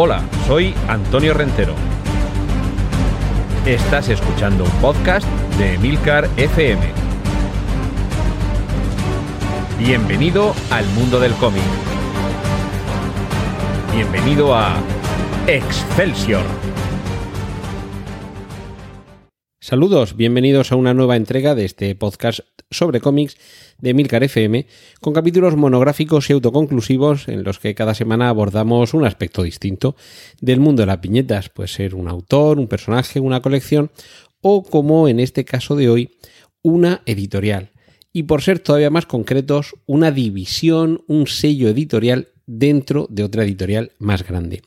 Hola, soy Antonio Rentero. Estás escuchando un podcast de Emilcar FM. Bienvenido al mundo del cómic. Bienvenido a Excelsior. Saludos, bienvenidos a una nueva entrega de este podcast sobre cómics de Milcar FM, con capítulos monográficos y autoconclusivos en los que cada semana abordamos un aspecto distinto del mundo de las viñetas, puede ser un autor, un personaje, una colección o como en este caso de hoy, una editorial. Y por ser todavía más concretos, una división, un sello editorial dentro de otra editorial más grande.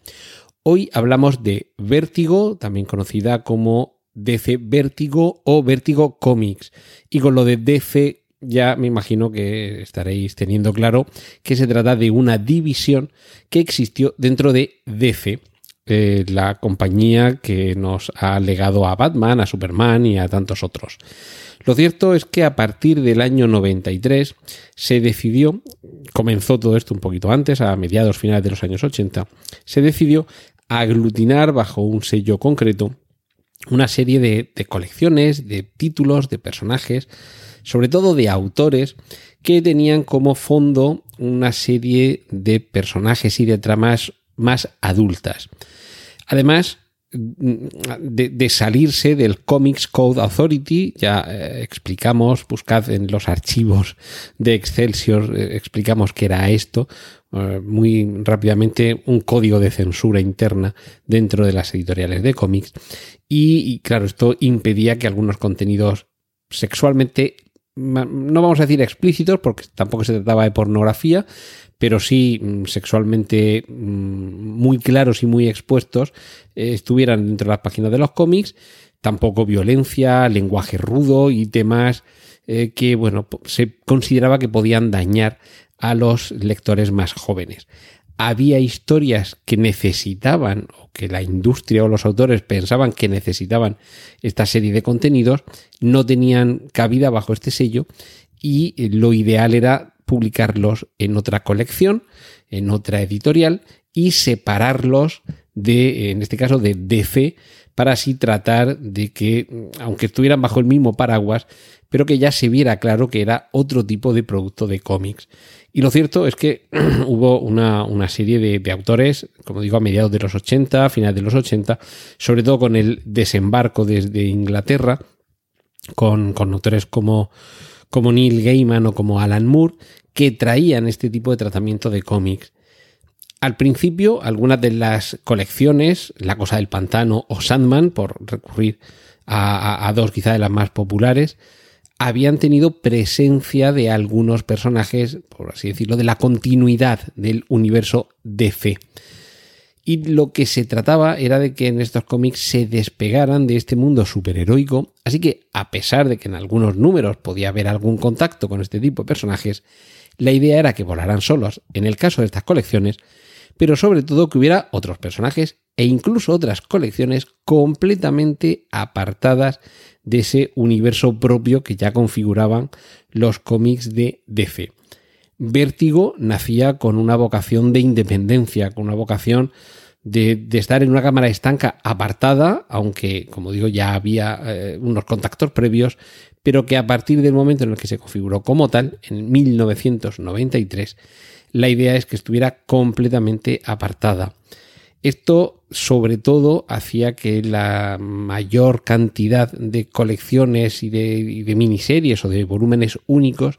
Hoy hablamos de Vértigo, también conocida como DC Vértigo o Vértigo Comics. Y con lo de DC ya me imagino que estaréis teniendo claro que se trata de una división que existió dentro de DC, eh, la compañía que nos ha legado a Batman, a Superman y a tantos otros. Lo cierto es que a partir del año 93 se decidió, comenzó todo esto un poquito antes, a mediados finales de los años 80, se decidió aglutinar bajo un sello concreto una serie de, colecciones, de títulos, de personajes, sobre todo de autores que tenían como fondo una serie de personajes y de tramas más adultas. Además, de, salirse del Comics Code Authority, ya eh, explicamos, buscad en los archivos de Excelsior, eh, explicamos qué era esto, eh, muy rápidamente un código de censura interna dentro de las editoriales de cómics. Y, claro, esto impedía que algunos contenidos sexualmente, no vamos a decir explícitos, porque tampoco se trataba de pornografía, pero sí mm, sexualmente mm, muy claros y muy expuestos, eh, estuvieran dentro de las páginas de los cómics, tampoco violencia, lenguaje rudo y temas eh, que, bueno, se consideraba que podían dañar a los lectores más jóvenes había historias que necesitaban o que la industria o los autores pensaban que necesitaban esta serie de contenidos, no tenían cabida bajo este sello y lo ideal era publicarlos en otra colección, en otra editorial y separarlos de, en este caso, de DC, para así tratar de que, aunque estuvieran bajo el mismo paraguas, pero que ya se viera claro que era otro tipo de producto de cómics. Y lo cierto es que hubo una, serie de, autores, como digo, a mediados de los 80, a finales de los 80, sobre todo con el desembarco desde Inglaterra, con, autores como, como Neil Gaiman o como Alan Moore, que traían este tipo de tratamiento de cómics. Al principio, algunas de las colecciones, La Cosa del Pantano o Sandman, por recurrir a, dos quizá de las más populares, habían tenido presencia de algunos personajes, por así decirlo, de la continuidad del universo DC. Y lo que se trataba era de que en estos cómics se despegaran de este mundo superheroico, así que a pesar de que en algunos números podía haber algún contacto con este tipo de personajes, la idea era que volaran solos en el caso de estas colecciones, pero sobre todo que hubiera otros personajes e incluso otras colecciones completamente apartadas de ese universo propio que ya configuraban los cómics de DC. Vértigo nacía con una vocación de independencia, con una vocación de, estar en una cámara estanca apartada, aunque, como digo, ya había eh, unos contactos previos, pero que a partir del momento en el que se configuró como tal, en 1993, la idea es que estuviera completamente apartada. Esto sobre todo hacía que la mayor cantidad de colecciones y de, miniseries o de volúmenes únicos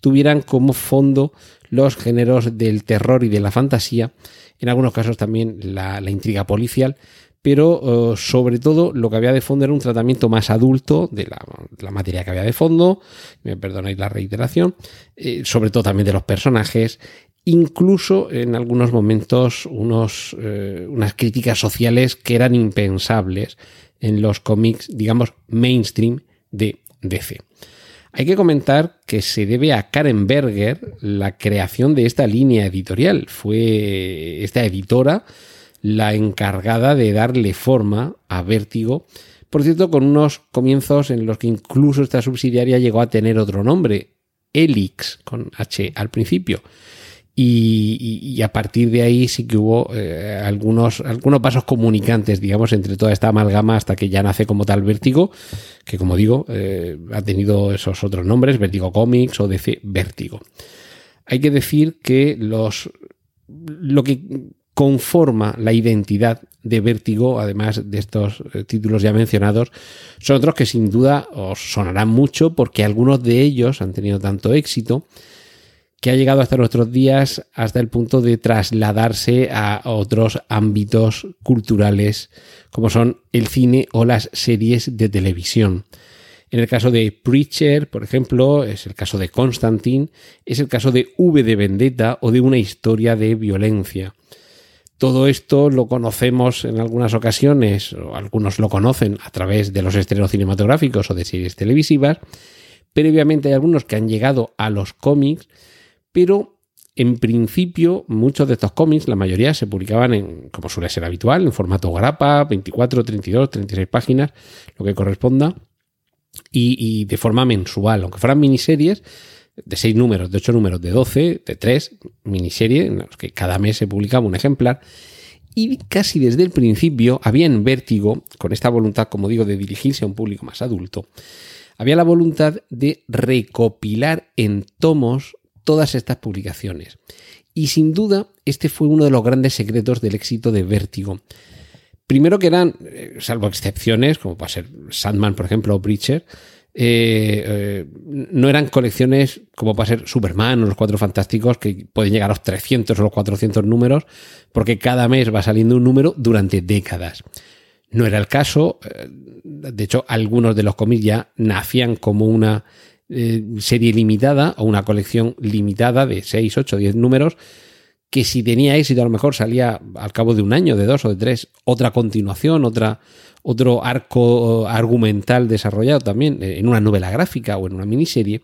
tuvieran como fondo los géneros del terror y de la fantasía, en algunos casos también la, intriga policial, pero eh, sobre todo lo que había de fondo era un tratamiento más adulto de la, materia que había de fondo, me perdonáis la reiteración, eh, sobre todo también de los personajes incluso en algunos momentos unos, eh, unas críticas sociales que eran impensables en los cómics, digamos, mainstream de DC. Hay que comentar que se debe a Karen Berger la creación de esta línea editorial. Fue esta editora la encargada de darle forma a Vértigo, por cierto, con unos comienzos en los que incluso esta subsidiaria llegó a tener otro nombre, Elix, con H al principio Y, a partir de ahí sí que hubo eh, algunos, algunos pasos comunicantes, digamos, entre toda esta amalgama hasta que ya nace como tal Vértigo, que como digo, eh, ha tenido esos otros nombres, Vértigo Comics o DC Vértigo. Hay que decir que los, lo que conforma la identidad de Vértigo, además de estos eh, títulos ya mencionados, son otros que sin duda os sonarán mucho porque algunos de ellos han tenido tanto éxito que ha llegado hasta nuestros días hasta el punto de trasladarse a otros ámbitos culturales como son el cine o las series de televisión. En el caso de Preacher, por ejemplo, es el caso de Constantine, es el caso de V de Vendetta o de una historia de violencia. Todo esto lo conocemos en algunas ocasiones, o algunos lo conocen a través de los estrenos cinematográficos o de series televisivas. Previamente hay algunos que han llegado a los cómics pero en principio muchos de estos cómics, la mayoría se publicaban en, como suele ser habitual, en formato grapa, 24, 32, 36 páginas, lo que corresponda, y, de forma mensual, aunque fueran miniseries de 6 números, de 8 números, de 12, de 3, miniseries en los que cada mes se publicaba un ejemplar. Y casi desde el principio había en vértigo, con esta voluntad, como digo, de dirigirse a un público más adulto, había la voluntad de recopilar en tomos todas estas publicaciones. Y sin duda, este fue uno de los grandes secretos del éxito de Vértigo. Primero que eran, eh, salvo excepciones, como puede ser Sandman, por ejemplo, o Preacher, eh, eh, no eran colecciones como puede ser Superman o los Cuatro Fantásticos, que pueden llegar a los 300 o los 400 números, porque cada mes va saliendo un número durante décadas. No era el caso, de hecho, algunos de los cómics ya nacían como una eh, serie limitada o una colección limitada de 6, 8, 10 números que si tenía éxito a lo mejor salía al cabo de un año, de dos o de tres, otra continuación, otra, otro arco argumental desarrollado también eh, en una novela gráfica o en una miniserie,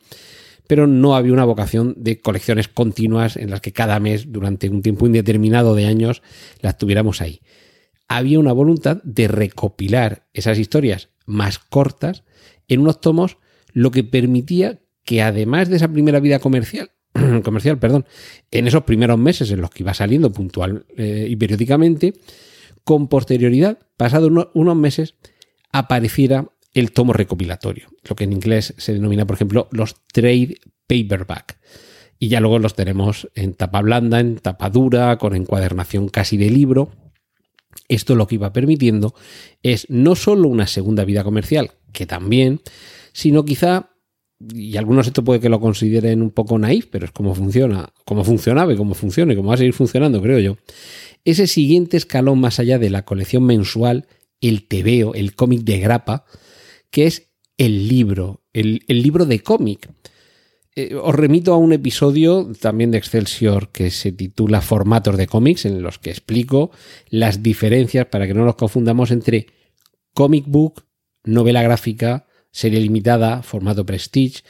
pero no había una vocación de colecciones continuas en las que cada mes, durante un tiempo indeterminado de años, las tuviéramos ahí. Había una voluntad de recopilar esas historias más cortas en unos tomos lo que permitía que además de esa primera vida comercial, comercial, perdón, en esos primeros meses en los que iba saliendo puntual eh, y periódicamente, con posterioridad, pasados unos meses, apareciera el tomo recopilatorio, lo que en inglés se denomina, por ejemplo, los trade paperback. Y ya luego los tenemos en tapa blanda, en tapa dura, con encuadernación casi de libro. Esto lo que iba permitiendo es no solo una segunda vida comercial, que también, sino quizá, y algunos esto puede que lo consideren un poco naif, pero es como funciona, como funcionaba y como funciona y como va a seguir funcionando, creo yo. Ese siguiente escalón más allá de la colección mensual, el tebeo, el cómic de grapa, que es el libro, el, libro de cómic. Eh, os remito a un episodio también de Excelsior que se titula Formatos de cómics, en los que explico las diferencias para que no nos confundamos entre comic book, novela gráfica, serie limitada, formato prestige.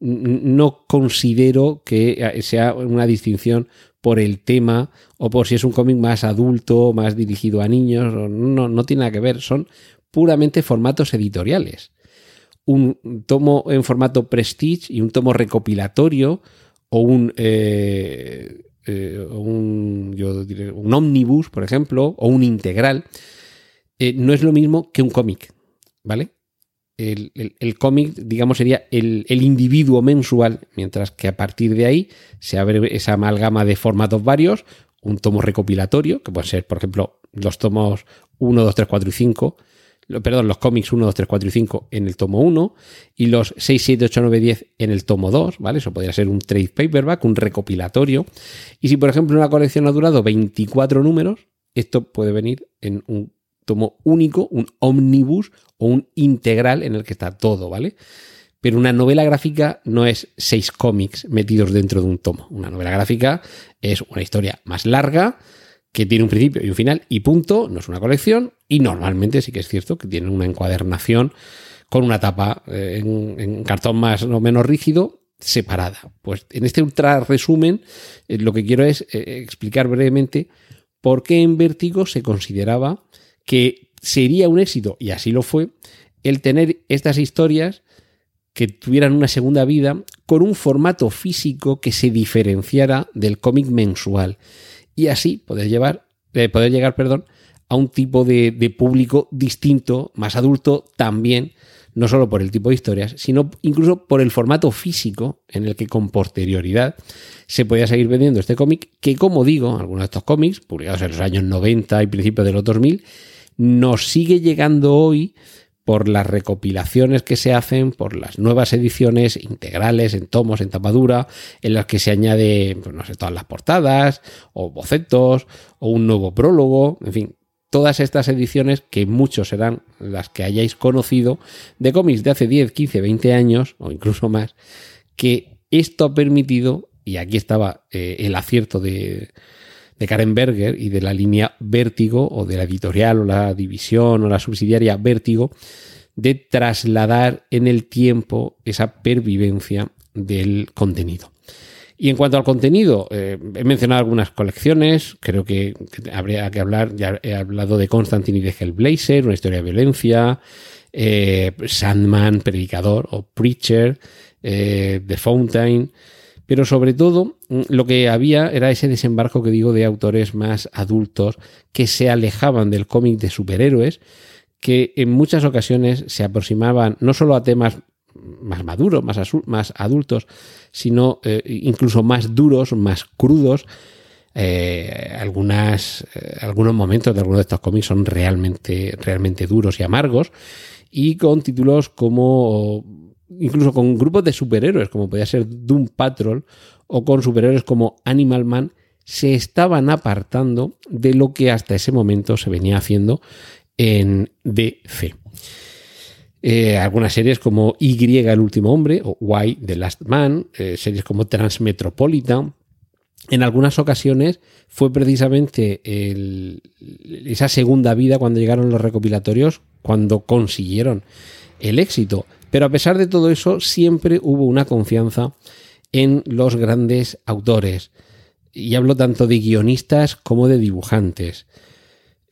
No considero que eh, sea una distinción por el tema o por si es un cómic más adulto, más dirigido a niños. No, no tiene nada que ver. Son puramente formatos editoriales. Un tomo en formato prestige y un tomo recopilatorio o un, eh, eh, un, omnibus, por ejemplo, o un integral, no es lo mismo que un cómic, ¿vale? El, cómic, digamos, sería el, individuo mensual, mientras que a partir de ahí se abre esa amalgama de formatos varios, un tomo recopilatorio, que puede ser, por ejemplo, los tomos 1, 2, 3, 4 y 5, perdón, los cómics 1, 2, 3, 4 y 5 en el tomo 1 y los 6, 7, 8, 9, 10 en el tomo 2, ¿vale? Eso podría ser un trade paperback, un recopilatorio. Y si, por ejemplo, una colección ha durado 24 números, esto puede venir en un tomo único, un omnibus o un integral en el que está todo, ¿vale? Pero una novela gráfica no es seis cómics metidos dentro de un tomo. Una novela gráfica es una historia más larga que tiene un principio y un final y punto, no es una colección y normalmente sí que es cierto que tiene una encuadernación con una tapa eh, en, cartón más o menos rígido separada. Pues en este ultra resumen eh, lo que quiero es eh, explicar brevemente por qué en Vértigo se consideraba que sería un éxito, y así lo fue, el tener estas historias que tuvieran una segunda vida con un formato físico que se diferenciara del cómic mensual y así poder, llevar, eh, poder llegar perdón, a un tipo de, público distinto, más adulto también, no solo por el tipo de historias, sino incluso por el formato físico en el que con posterioridad se podía seguir vendiendo este cómic, que como digo, algunos de estos cómics, publicados en los años 90 y principios de los 2000, nos sigue llegando hoy por las recopilaciones que se hacen, por las nuevas ediciones integrales en tomos, en tapadura, en las que se añade, pues no sé, todas las portadas, o bocetos, o un nuevo prólogo, en fin, todas estas ediciones, que muchos serán las que hayáis conocido, de cómics de hace 10, 15, 20 años, o incluso más, que esto ha permitido, y aquí estaba eh, el acierto de, de Karen Berger y de la línea Vértigo o de la editorial o la división o la subsidiaria Vértigo de trasladar en el tiempo esa pervivencia del contenido. Y en cuanto al contenido, eh, he mencionado algunas colecciones, creo que, habría que hablar, ya he hablado de Constantine y de Hellblazer, una historia de violencia, eh, Sandman, Predicador o Preacher, eh, The Fountain, pero sobre todo mm, lo que había era ese desembarco que digo de autores más adultos que se alejaban del cómic de superhéroes, que en muchas ocasiones se aproximaban no solo a temas más maduros, más, adultos, sino eh, incluso más duros, más crudos. Eh, algunas, eh, algunos momentos de algunos de estos cómics son realmente, realmente duros y amargos. Y con títulos como incluso con grupos de superhéroes, como podía ser Doom Patrol, o con superhéroes como Animal Man, se estaban apartando de lo que hasta ese momento se venía haciendo en DC. Eh, algunas series como Y, el último hombre, o Y, The Last Man, eh, series como Transmetropolitan. En algunas ocasiones fue precisamente esa segunda vida cuando llegaron los recopilatorios, cuando consiguieron el éxito. Pero a pesar de todo eso, siempre hubo una confianza en los grandes autores. Y hablo tanto de guionistas como de dibujantes.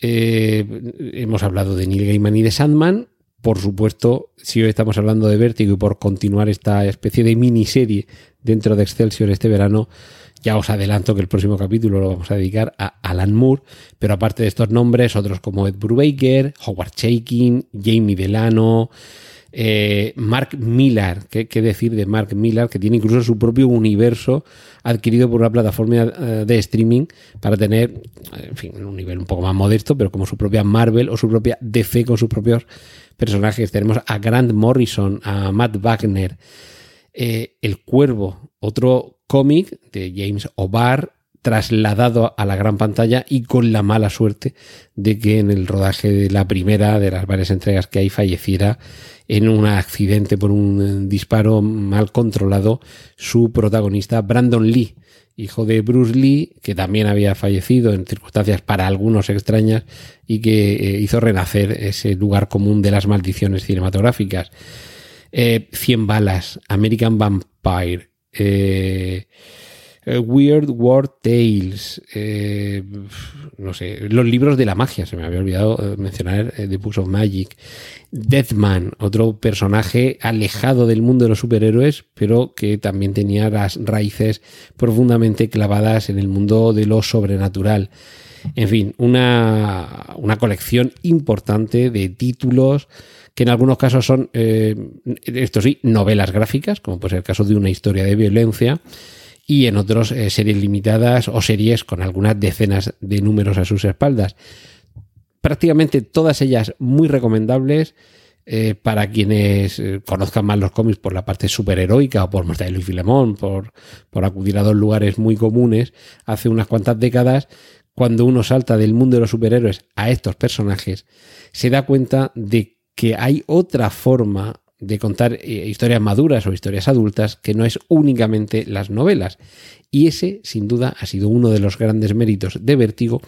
Eh, hemos hablado de Neil Gaiman y de Sandman. Por supuesto, si hoy estamos hablando de Vértigo y por continuar esta especie de miniserie dentro de Excelsior este verano, ya os adelanto que el próximo capítulo lo vamos a dedicar a Alan Moore, pero aparte de estos nombres, otros como Ed Brubaker, Howard Chaykin, Jamie Delano, eh, Mark Millar, ¿qué, decir de Mark Millar? Que tiene incluso su propio universo adquirido por una plataforma eh, de streaming para tener, en fin, un nivel un poco más modesto, pero como su propia Marvel o su propia DC con sus propios personajes. Tenemos a Grant Morrison, a Matt Wagner, eh, El Cuervo, otro cómic de James O'Barr trasladado a la gran pantalla y con la mala suerte de que en el rodaje de la primera de las varias entregas que hay falleciera en un accidente por un disparo mal controlado su protagonista Brandon Lee, hijo de Bruce Lee, que también había fallecido en circunstancias para algunos extrañas y que eh, hizo renacer ese lugar común de las maldiciones cinematográficas. Eh, Cien balas, American Vampire, eh, Weird World Tales, eh, no sé, los libros de la magia, se me había olvidado eh, mencionar The Books of Magic, Deathman, otro personaje alejado del mundo de los superhéroes, pero que también tenía las raíces profundamente clavadas en el mundo de lo sobrenatural. En fin, una, una colección importante de títulos que en algunos casos son, esto sí, novelas gráficas, como puede ser el caso de una historia de violencia, y en otros eh, series limitadas o series con algunas decenas de números a sus espaldas. Prácticamente todas ellas muy recomendables eh, para quienes eh, conozcan más los cómics por la parte superheroica o por Mortadelo y Filemón, por, por acudir a dos lugares muy comunes hace unas cuantas décadas, cuando uno salta del mundo de los superhéroes a estos personajes, se da cuenta de que hay otra forma de contar eh, historias maduras o historias adultas que no es únicamente las novelas. Y ese, sin duda, ha sido uno de los grandes méritos de Vértigo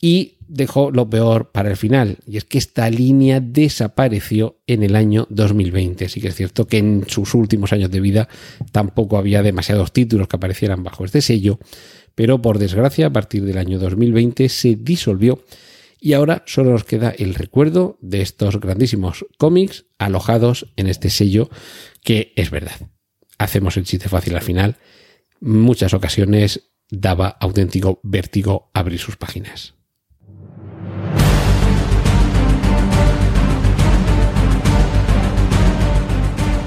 y dejó lo peor para el final. Y es que esta línea desapareció en el año 2020. Sí que es cierto que en sus últimos años de vida tampoco había demasiados títulos que aparecieran bajo este sello, pero por desgracia a partir del año 2020 se disolvió Y ahora solo nos queda el recuerdo de estos grandísimos cómics alojados en este sello que es verdad. Hacemos el chiste fácil al final. Muchas ocasiones daba auténtico vértigo abrir sus páginas.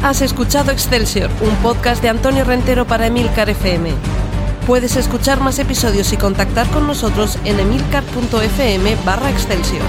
Has escuchado Excelsior, un podcast de Antonio Rentero para Emilcar FM. Puedes escuchar más episodios y contactar con nosotros en emilcar.fm barra Excelsior.